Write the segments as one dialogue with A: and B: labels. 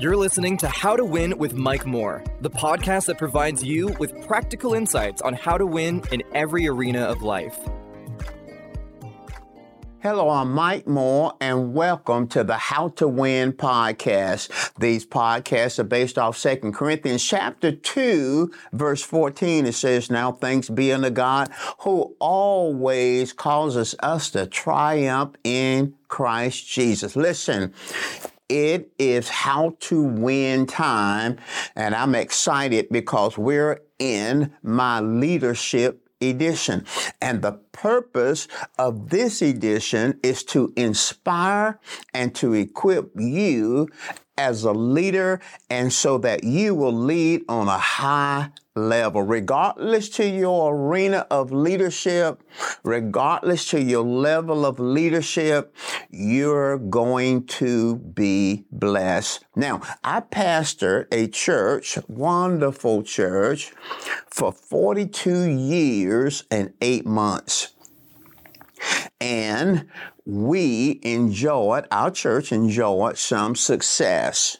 A: You're listening to How to Win with Mike Moore, the podcast that provides you with practical insights on how to win in every arena of life.
B: Hello, I'm Mike Moore, and welcome to the How to Win podcast. These podcasts are based off 2 Corinthians chapter 2, verse 14. It says, Now thanks be unto God who always causes us to triumph in Christ Jesus. Listen, it is how to win time, and I'm excited because we're in my leadership edition. And the purpose of this edition is to inspire and to equip you as a leader and so that you will lead on a high level, regardless to your arena of leadership, regardless to your level of leadership, you're going to be blessed. Now, I pastored a church, wonderful church, for 42 years and eight months. And we enjoyed, our church enjoyed some success.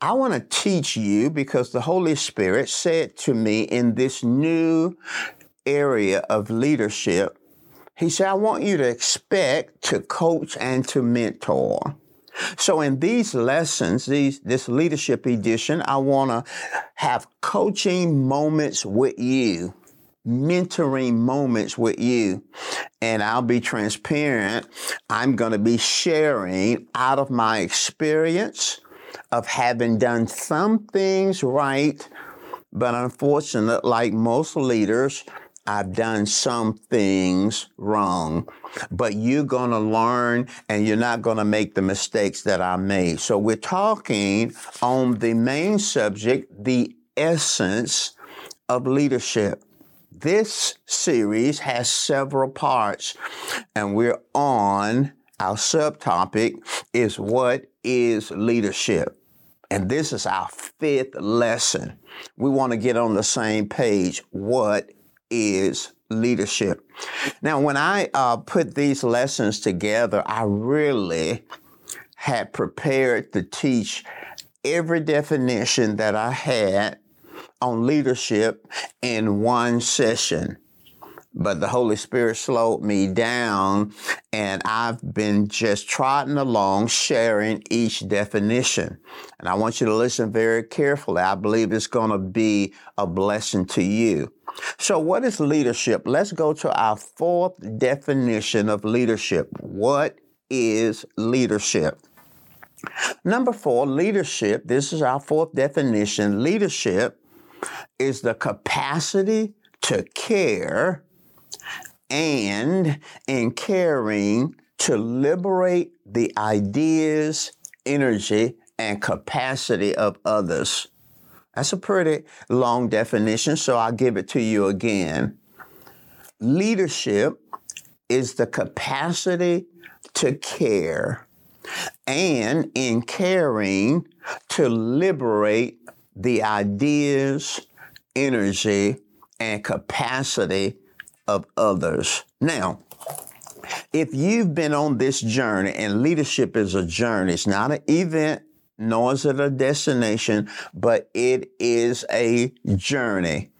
B: I want to teach you because the Holy Spirit said to me in this new area of leadership, He said, I want you to expect to coach and to mentor. So in these lessons, these, this leadership edition, I want to have coaching moments with you mentoring moments with you. And I'll be transparent. I'm going to be sharing out of my experience of having done some things right, but unfortunately, like most leaders, I've done some things wrong, but you're going to learn and you're not going to make the mistakes that I made. So we're talking on the main subject, the essence of leadership. This series has several parts and we're on our subtopic is what is leadership? And this is our fifth lesson. We want to get on the same page. What is leadership? Now, when I uh, put these lessons together, I really had prepared to teach every definition that I had on leadership in one session but the Holy Spirit slowed me down and I've been just trotting along sharing each definition. And I want you to listen very carefully. I believe it's going to be a blessing to you. So what is leadership? Let's go to our fourth definition of leadership. What is leadership? Number four, leadership. This is our fourth definition. Leadership is the capacity to care and in caring to liberate the ideas, energy, and capacity of others. That's a pretty long definition, so I'll give it to you again. Leadership is the capacity to care and in caring to liberate the ideas, energy, and capacity of others. Now, if you've been on this journey, and leadership is a journey, it's not an event, nor is it a destination, but it is a journey.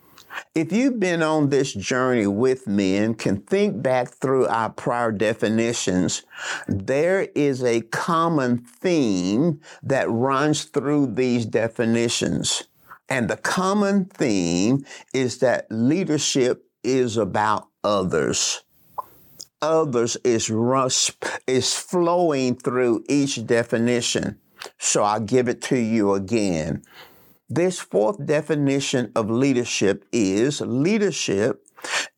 B: If you've been on this journey with me and can think back through our prior definitions, there is a common theme that runs through these definitions. And the common theme is that leadership is about others. Others is rush, is flowing through each definition. So I'll give it to you again. This fourth definition of leadership is leadership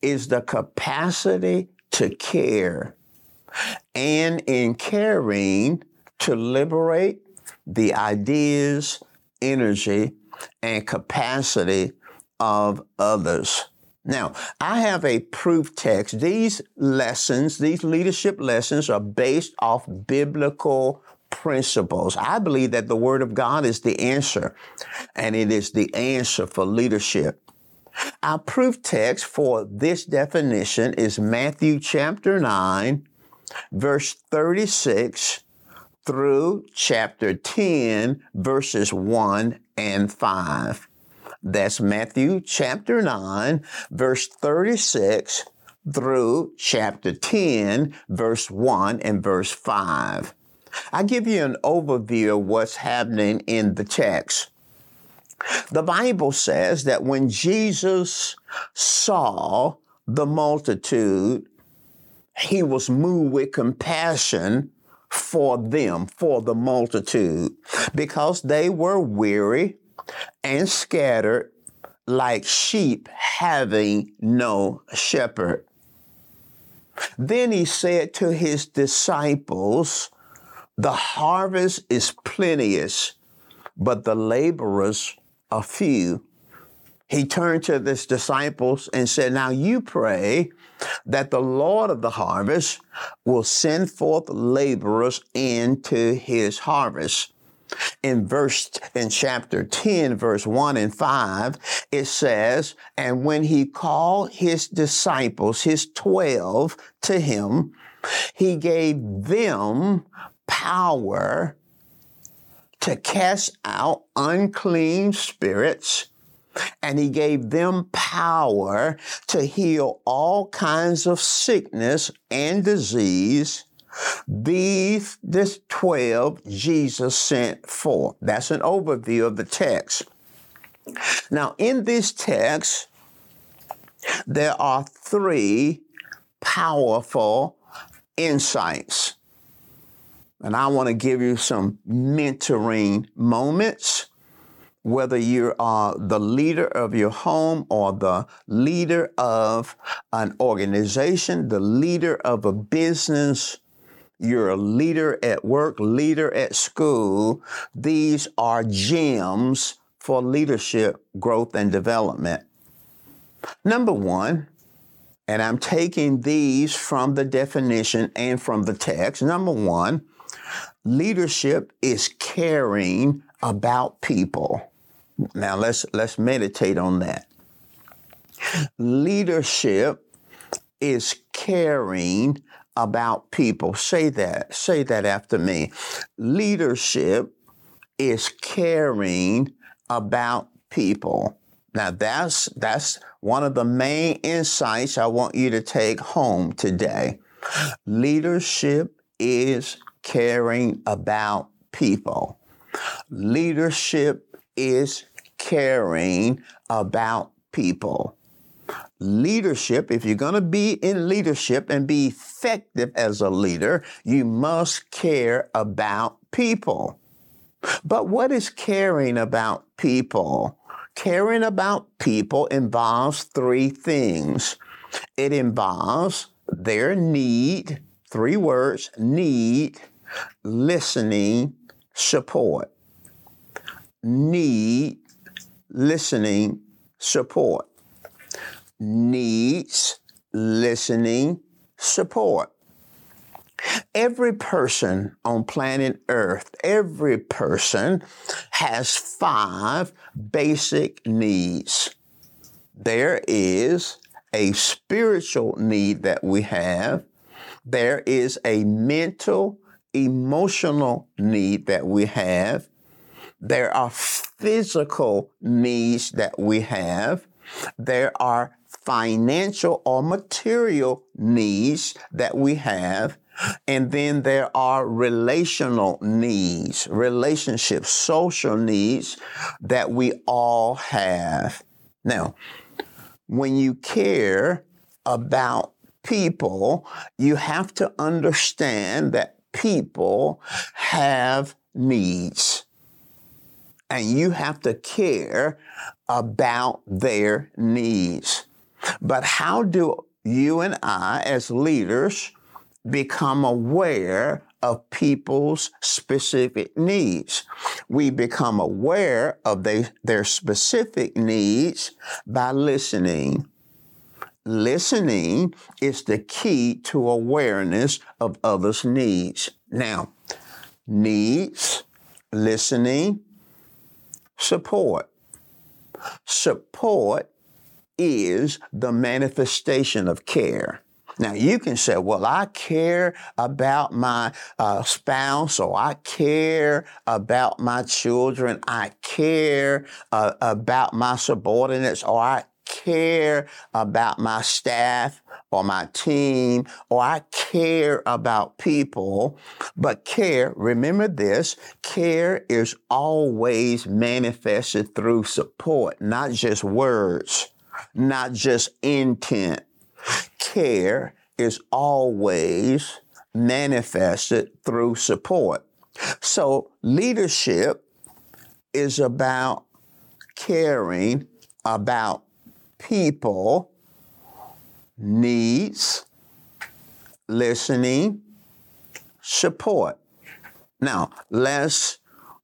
B: is the capacity to care and in caring to liberate the ideas, energy, and capacity of others. Now, I have a proof text. These lessons, these leadership lessons are based off biblical principles. I believe that the Word of God is the answer, and it is the answer for leadership. Our proof text for this definition is Matthew chapter 9, verse 36 through chapter 10, verses 1 and 5. That's Matthew chapter 9, verse 36 through chapter 10, verse 1 and verse 5. I give you an overview of what's happening in the text. The Bible says that when Jesus saw the multitude, he was moved with compassion for them, for the multitude, because they were weary and scattered like sheep having no shepherd. Then he said to his disciples, The harvest is plenteous, but the laborers are few. He turned to his disciples and said, Now you pray that the Lord of the harvest will send forth laborers into his harvest. In verse, in chapter 10, verse 1 and 5, it says, And when he called his disciples, his 12, to him, he gave them power to cast out unclean spirits and he gave them power to heal all kinds of sickness and disease. These, this 12 Jesus sent forth. That's an overview of the text. Now, in this text, there are three powerful insights. And I want to give you some mentoring moments whether you are the leader of your home or the leader of an organization, the leader of a business, you're a leader at work, leader at school, these are gems for leadership growth and development. Number one, and I'm taking these from the definition and from the text. Number one, leadership is caring about people. Now let's let's meditate on that. Leadership is caring about people. Say that. Say that after me. Leadership is caring about people. Now that's that's one of the main insights I want you to take home today. Leadership is caring about people. Leadership is caring about people. Leadership, if you're going to be in leadership and be effective as a leader, you must care about people. But what is caring about people? Caring about people involves three things. It involves their need, three words, need, listening, support. Need, listening support. Needs listening support. Every person on planet Earth, every person has five basic needs. There is a spiritual need that we have. There is a mental, emotional need that we have. There are physical needs that we have. There are financial or material needs that we have. And then there are relational needs, relationships, social needs that we all have. Now, when you care about people, you have to understand that people have needs and you have to care about their needs. But how do you and I, as leaders, become aware of people's specific needs? We become aware of they, their specific needs by listening. Listening is the key to awareness of others' needs. Now, needs, listening, support. Support is the manifestation of care. Now, you can say, well, I care about my uh, spouse, or I care about my children, I care uh, about my subordinates, or I care about my staff or my team, or I care about people. But care, remember this, care is always manifested through support, not just words, not just intent. Care is always manifested through support. So leadership is about caring about people needs, listening, support. Now, let's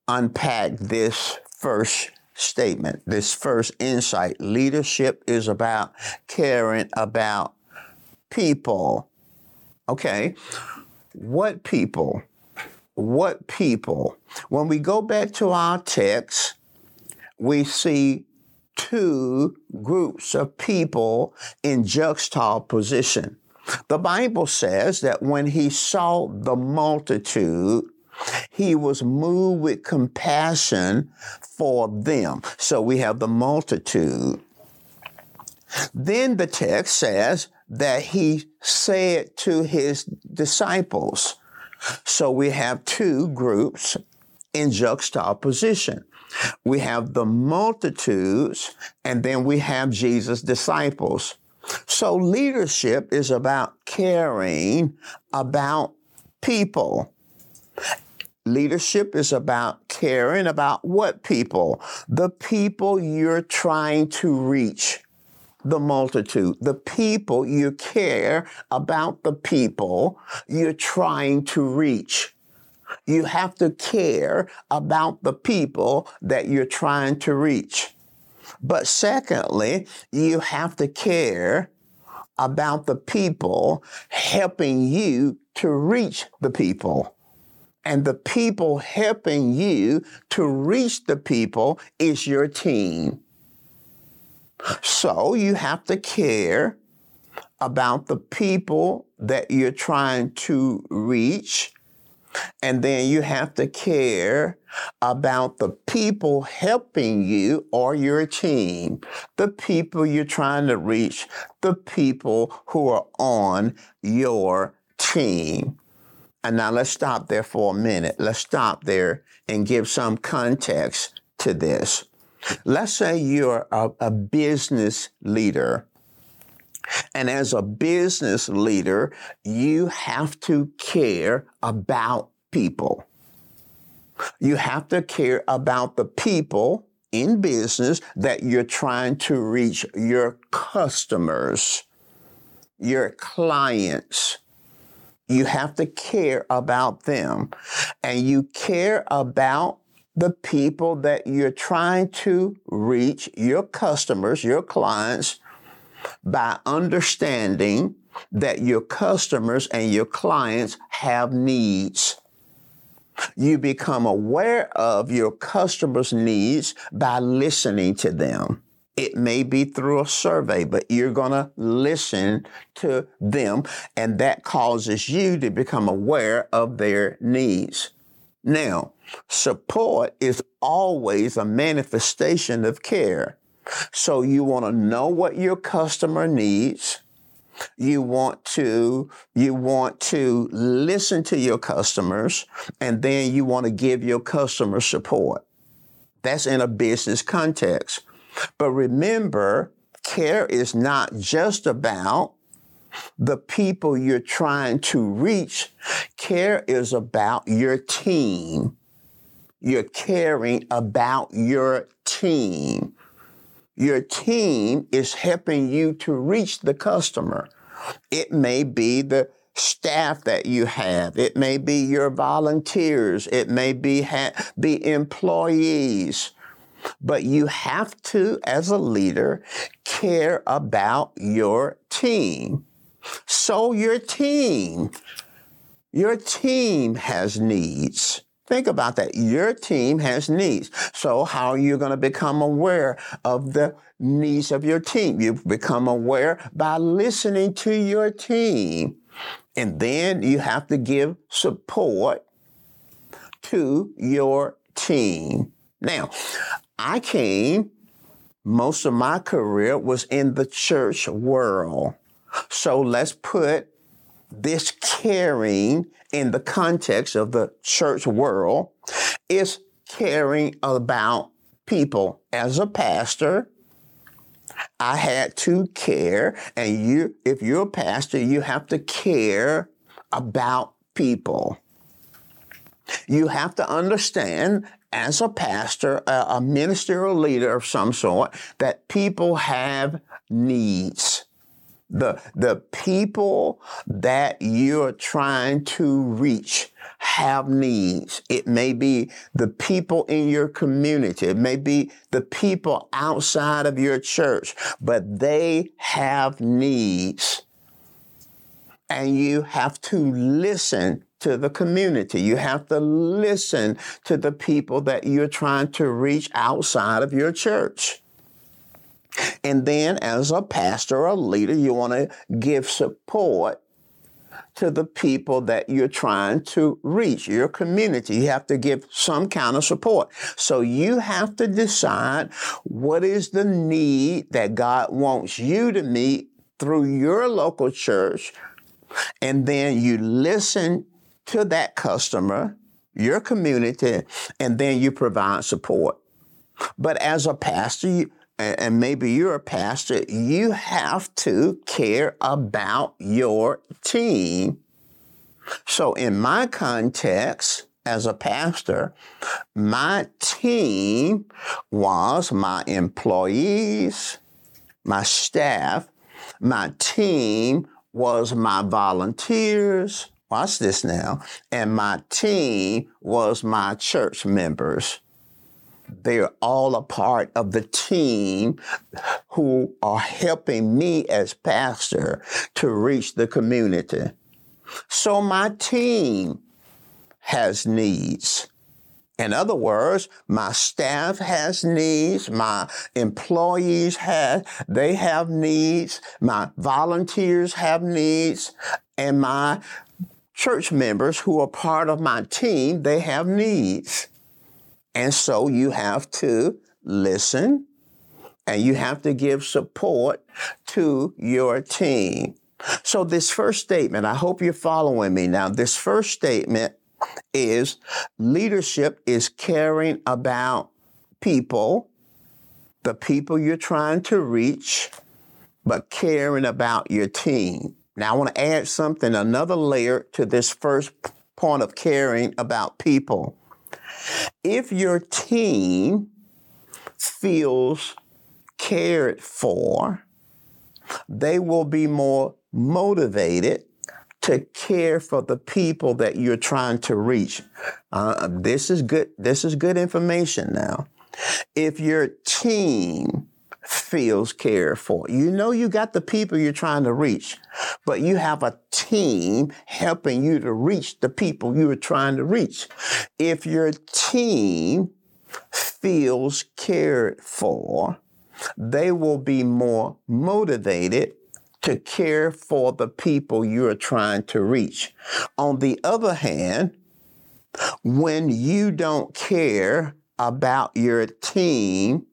B: unpack this first statement, this first insight. Leadership is about caring about people. Okay, what people? What people? When we go back to our text, we see two groups of people in juxtaposition. The Bible says that when he saw the multitude, he was moved with compassion for them. So we have the multitude. Then the text says that he said to his disciples. So we have two groups in juxtaposition. We have the multitudes, and then we have Jesus' disciples. So leadership is about caring about people. Leadership is about caring about what people? The people you're trying to reach. The multitude, the people you care about the people you're trying to reach. You have to care about the people that you're trying to reach. But secondly, you have to care about the people helping you to reach the people. And the people helping you to reach the people is your team. So you have to care about the people that you're trying to reach and then you have to care about the people helping you or your team, the people you're trying to reach, the people who are on your team. And now let's stop there for a minute. Let's stop there and give some context to this. Let's say you're a, a business leader and as a business leader, you have to care about people. You have to care about the people in business that you're trying to reach your customers, your clients. You have to care about them and you care about the people that you're trying to reach, your customers, your clients, by understanding that your customers and your clients have needs. You become aware of your customers' needs by listening to them. It may be through a survey, but you're going to listen to them, and that causes you to become aware of their needs. Now, support is always a manifestation of care. So you want to know what your customer needs. You want to, you want to listen to your customers and then you want to give your customer support. That's in a business context. But remember, care is not just about the people you're trying to reach. Care is about your team. You're caring about your team. Your team is helping you to reach the customer. It may be the staff that you have. It may be your volunteers. It may be, ha- be employees. But you have to, as a leader, care about your team. So your team, your team has needs Think about that. Your team has needs. So how are you going to become aware of the needs of your team? You become aware by listening to your team. And then you have to give support to your team. Now, I came, most of my career was in the church world. So let's put this caring in the context of the church world is caring about people. As a pastor, I had to care, and you, if you're a pastor, you have to care about people. You have to understand as a pastor, a, a ministerial leader of some sort, that people have needs the the people that you're trying to reach have needs. It may be the people in your community. It may be the people outside of your church, but they have needs. And you have to listen to the community. You have to listen to the people that you're trying to reach outside of your church. And then, as a pastor or a leader, you want to give support to the people that you're trying to reach, your community. You have to give some kind of support. So you have to decide what is the need that God wants you to meet through your local church. And then you listen to that customer, your community, and then you provide support. But as a pastor, and maybe you're a pastor, you have to care about your team. So, in my context, as a pastor, my team was my employees, my staff, my team was my volunteers. Watch this now. And my team was my church members. They're all a part of the team who are helping me as pastor to reach the community. So my team has needs. In other words, my staff has needs, my employees have, they have needs, my volunteers have needs, and my church members who are part of my team, they have needs. And so you have to listen and you have to give support to your team. So, this first statement, I hope you're following me now. This first statement is leadership is caring about people, the people you're trying to reach, but caring about your team. Now, I want to add something, another layer to this first point of caring about people. If your team feels cared for, they will be more motivated to care for the people that you're trying to reach. Uh, this is good. This is good information now. If your team feels cared for. You know you got the people you're trying to reach, but you have a team helping you to reach the people you are trying to reach. If your team feels cared for, they will be more motivated to care for the people you're trying to reach. On the other hand, when you don't care about your team,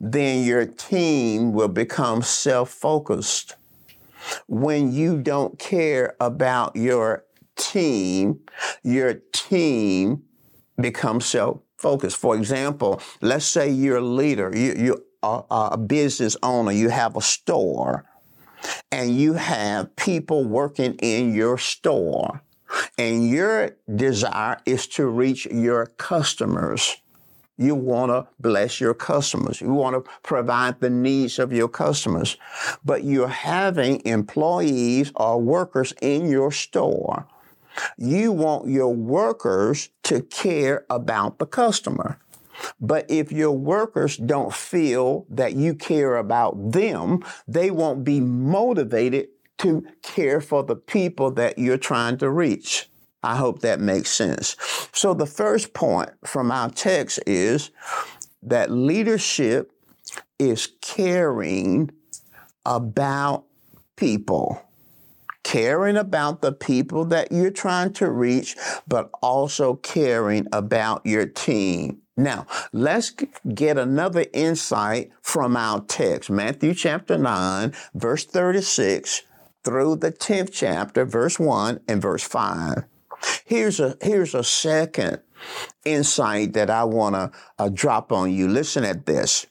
B: then your team will become self focused. When you don't care about your team, your team becomes self focused. For example, let's say you're a leader, you, you are a business owner, you have a store, and you have people working in your store, and your desire is to reach your customers. You want to bless your customers. You want to provide the needs of your customers. But you're having employees or workers in your store. You want your workers to care about the customer. But if your workers don't feel that you care about them, they won't be motivated to care for the people that you're trying to reach. I hope that makes sense. So, the first point from our text is that leadership is caring about people. Caring about the people that you're trying to reach, but also caring about your team. Now, let's get another insight from our text Matthew chapter 9, verse 36 through the 10th chapter, verse 1 and verse 5. Here's a, here's a second insight that I want to uh, drop on you. Listen at this.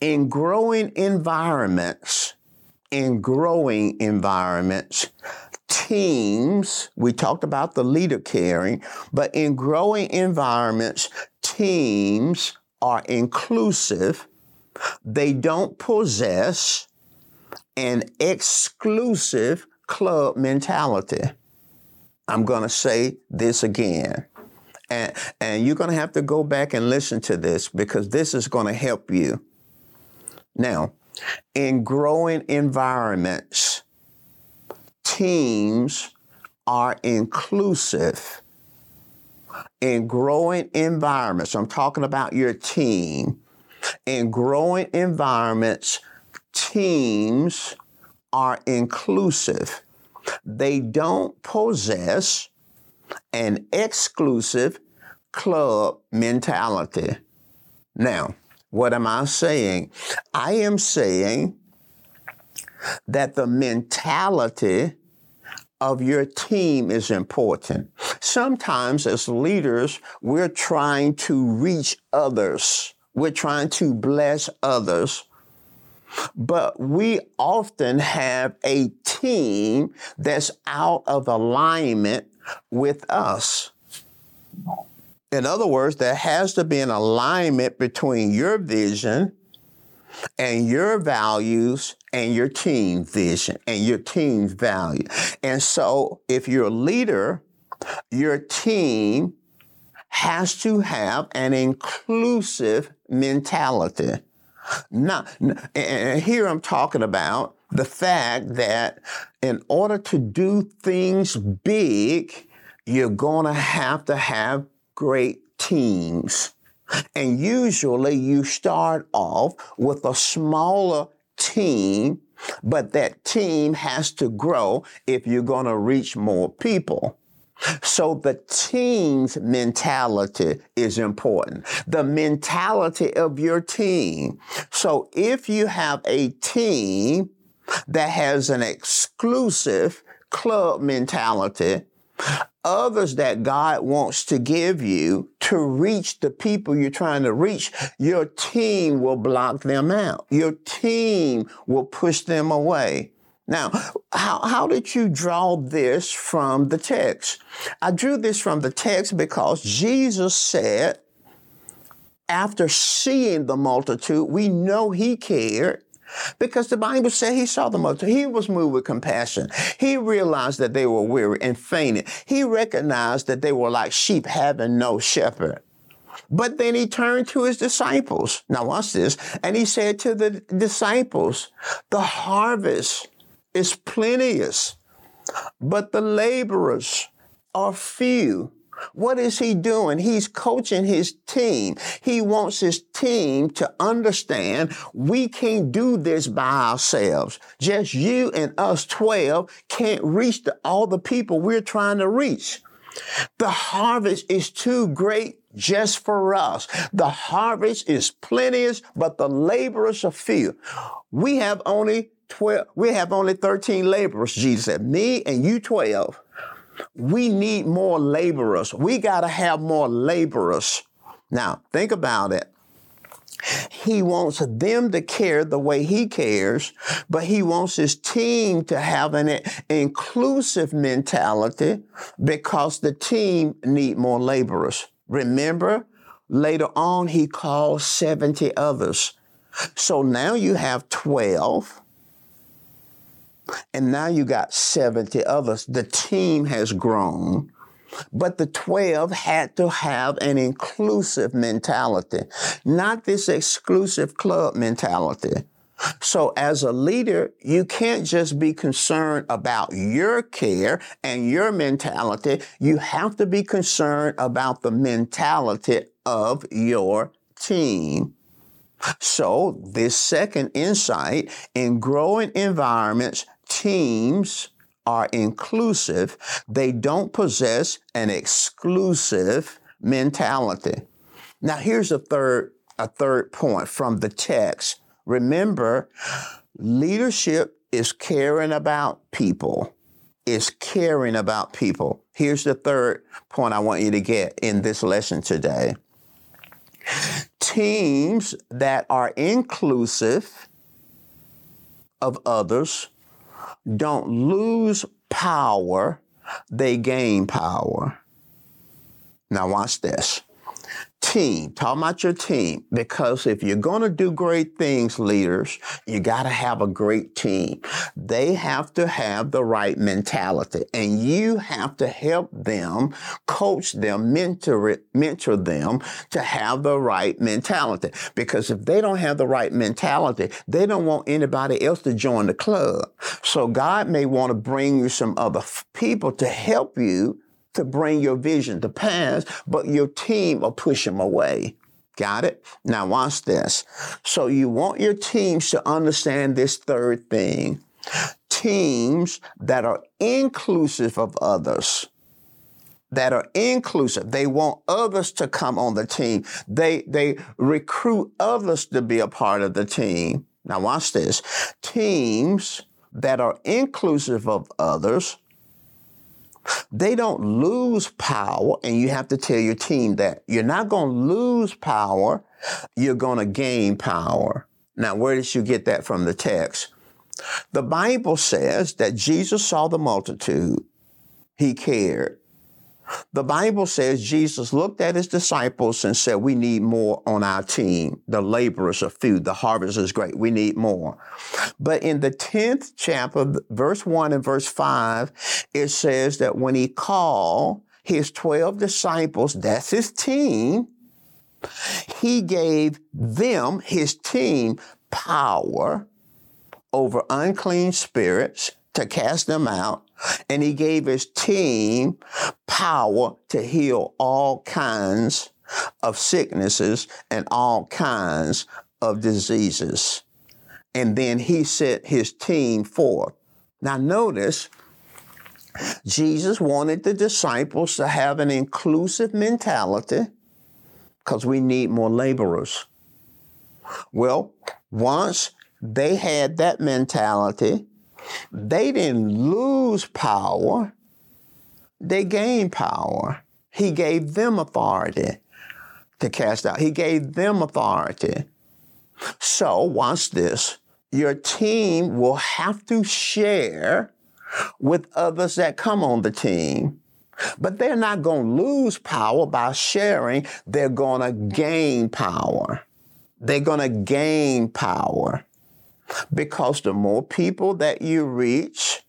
B: In growing environments, in growing environments, teams, we talked about the leader caring, but in growing environments, teams are inclusive. They don't possess an exclusive club mentality. I'm going to say this again. And, and you're going to have to go back and listen to this because this is going to help you. Now, in growing environments, teams are inclusive. In growing environments, I'm talking about your team. In growing environments, teams are inclusive. They don't possess an exclusive club mentality. Now, what am I saying? I am saying that the mentality of your team is important. Sometimes, as leaders, we're trying to reach others, we're trying to bless others. But we often have a team that's out of alignment with us. In other words, there has to be an alignment between your vision and your values and your team vision and your team's value. And so if you're a leader, your team has to have an inclusive mentality. Now, here I'm talking about the fact that in order to do things big, you're going to have to have great teams. And usually you start off with a smaller team, but that team has to grow if you're going to reach more people. So the team's mentality is important. The mentality of your team. So if you have a team that has an exclusive club mentality, others that God wants to give you to reach the people you're trying to reach, your team will block them out. Your team will push them away. Now, how, how did you draw this from the text? I drew this from the text because Jesus said, after seeing the multitude, we know he cared because the Bible said he saw the multitude. He was moved with compassion. He realized that they were weary and fainted. He recognized that they were like sheep having no shepherd. But then he turned to his disciples. Now watch this. And he said to the disciples, the harvest is plenteous, but the laborers are few. What is he doing? He's coaching his team. He wants his team to understand we can't do this by ourselves. Just you and us 12 can't reach the, all the people we're trying to reach. The harvest is too great just for us. The harvest is plenteous, but the laborers are few. We have only 12, we have only 13 laborers. Jesus said, me and you 12. We need more laborers. We got to have more laborers. Now, think about it. He wants them to care the way he cares, but he wants his team to have an inclusive mentality because the team need more laborers. Remember, later on, he called 70 others. So now you have 12 and now you got 70 others. The team has grown. But the 12 had to have an inclusive mentality, not this exclusive club mentality. So as a leader, you can't just be concerned about your care and your mentality. You have to be concerned about the mentality of your team. So this second insight in growing environments, teams are inclusive. They don't possess an exclusive mentality. Now here's a third a third point from the text Remember, leadership is caring about people, is caring about people. Here's the third point I want you to get in this lesson today. Teams that are inclusive of others don't lose power, they gain power. Now, watch this team. Talk about your team. Because if you're going to do great things, leaders, you got to have a great team. They have to have the right mentality and you have to help them, coach them, mentor it, mentor them to have the right mentality. Because if they don't have the right mentality, they don't want anybody else to join the club. So God may want to bring you some other people to help you to bring your vision to pass, but your team will push them away. Got it? Now watch this. So you want your teams to understand this third thing. Teams that are inclusive of others that are inclusive. They want others to come on the team. They, they recruit others to be a part of the team. Now watch this. Teams that are inclusive of others they don't lose power, and you have to tell your team that you're not going to lose power, you're going to gain power. Now, where did you get that from the text? The Bible says that Jesus saw the multitude, he cared. The Bible says Jesus looked at his disciples and said, We need more on our team. The laborers are few, the harvest is great. We need more. But in the 10th chapter, verse 1 and verse 5, it says that when he called his 12 disciples, that's his team, he gave them, his team, power over unclean spirits to cast them out and he gave his team power to heal all kinds of sicknesses and all kinds of diseases. And then he set his team forth. Now, notice, Jesus wanted the disciples to have an inclusive mentality because we need more laborers. Well, once they had that mentality, they didn't lose power, they gained power. He gave them authority to cast out, He gave them authority. So, watch this. Your team will have to share with others that come on the team. But they're not going to lose power by sharing. They're going to gain power. They're going to gain power. Because the more people that you reach,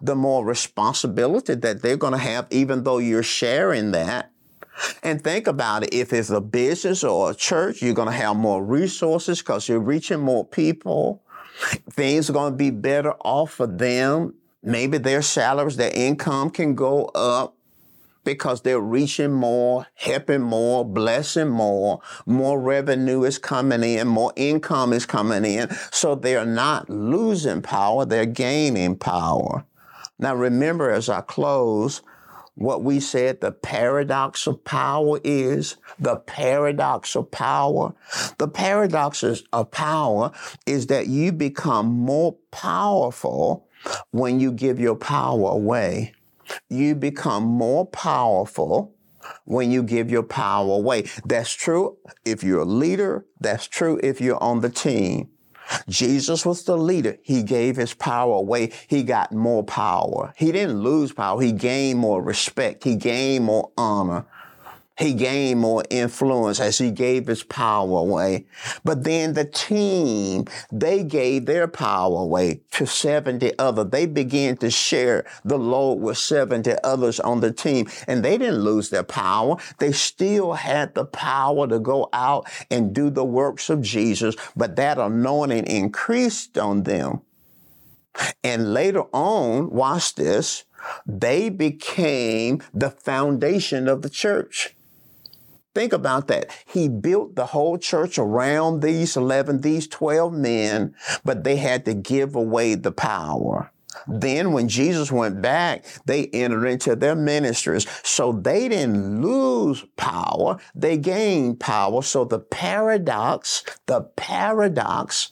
B: the more responsibility that they're going to have, even though you're sharing that. And think about it. If it's a business or a church, you're going to have more resources because you're reaching more people. Things are going to be better off for them. Maybe their salaries, their income can go up because they're reaching more, helping more, blessing more, more revenue is coming in, more income is coming in. So they're not losing power, they're gaining power. Now remember as I close, what we said the paradox of power is the paradox of power. The paradox of power is that you become more powerful when you give your power away you become more powerful when you give your power away. That's true if you're a leader. That's true if you're on the team. Jesus was the leader. He gave his power away. He got more power. He didn't lose power. He gained more respect. He gained more honor. He gained more influence as he gave his power away. But then the team, they gave their power away to 70 other. They began to share the load with 70 others on the team and they didn't lose their power. They still had the power to go out and do the works of Jesus, but that anointing increased on them. And later on, watch this, they became the foundation of the church. Think about that. He built the whole church around these 11, these 12 men, but they had to give away the power. Then when Jesus went back, they entered into their ministries. So they didn't lose power. They gained power. So the paradox, the paradox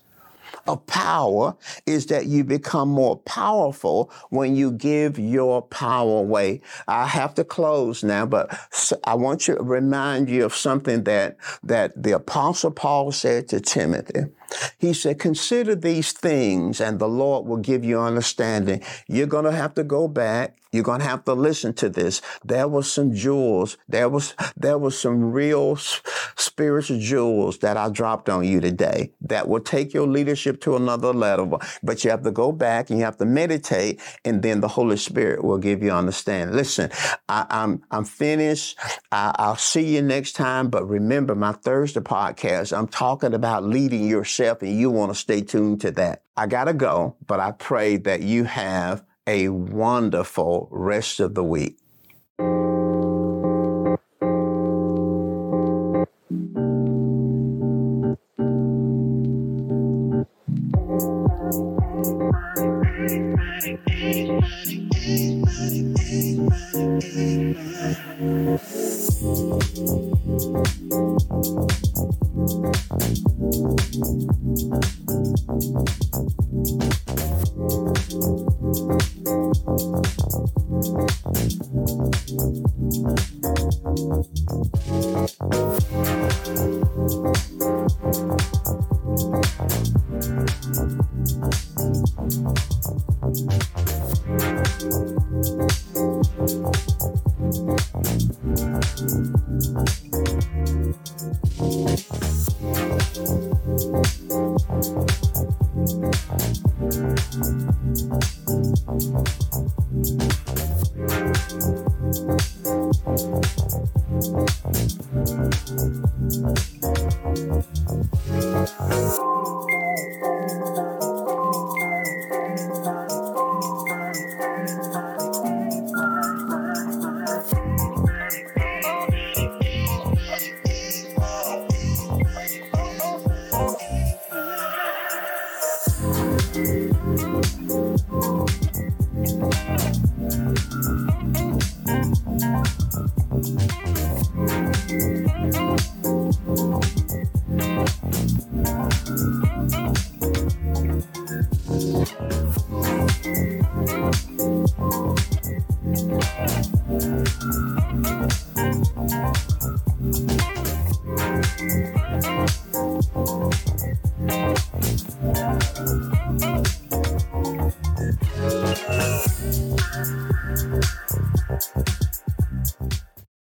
B: of power is that you become more powerful when you give your power away. I have to close now, but I want to remind you of something that, that the apostle Paul said to Timothy. He said, consider these things and the Lord will give you understanding. You're going to have to go back. You're going to have to listen to this. There was some jewels. There was, there was some real spiritual jewels that I dropped on you today that will take your leadership to another level. But you have to go back and you have to meditate and then the Holy Spirit will give you understanding. Listen, I, am I'm, I'm finished. I, I'll see you next time. But remember my Thursday podcast, I'm talking about leading yourself and you want to stay tuned to that. I got to go, but I pray that you have a wonderful rest of the week.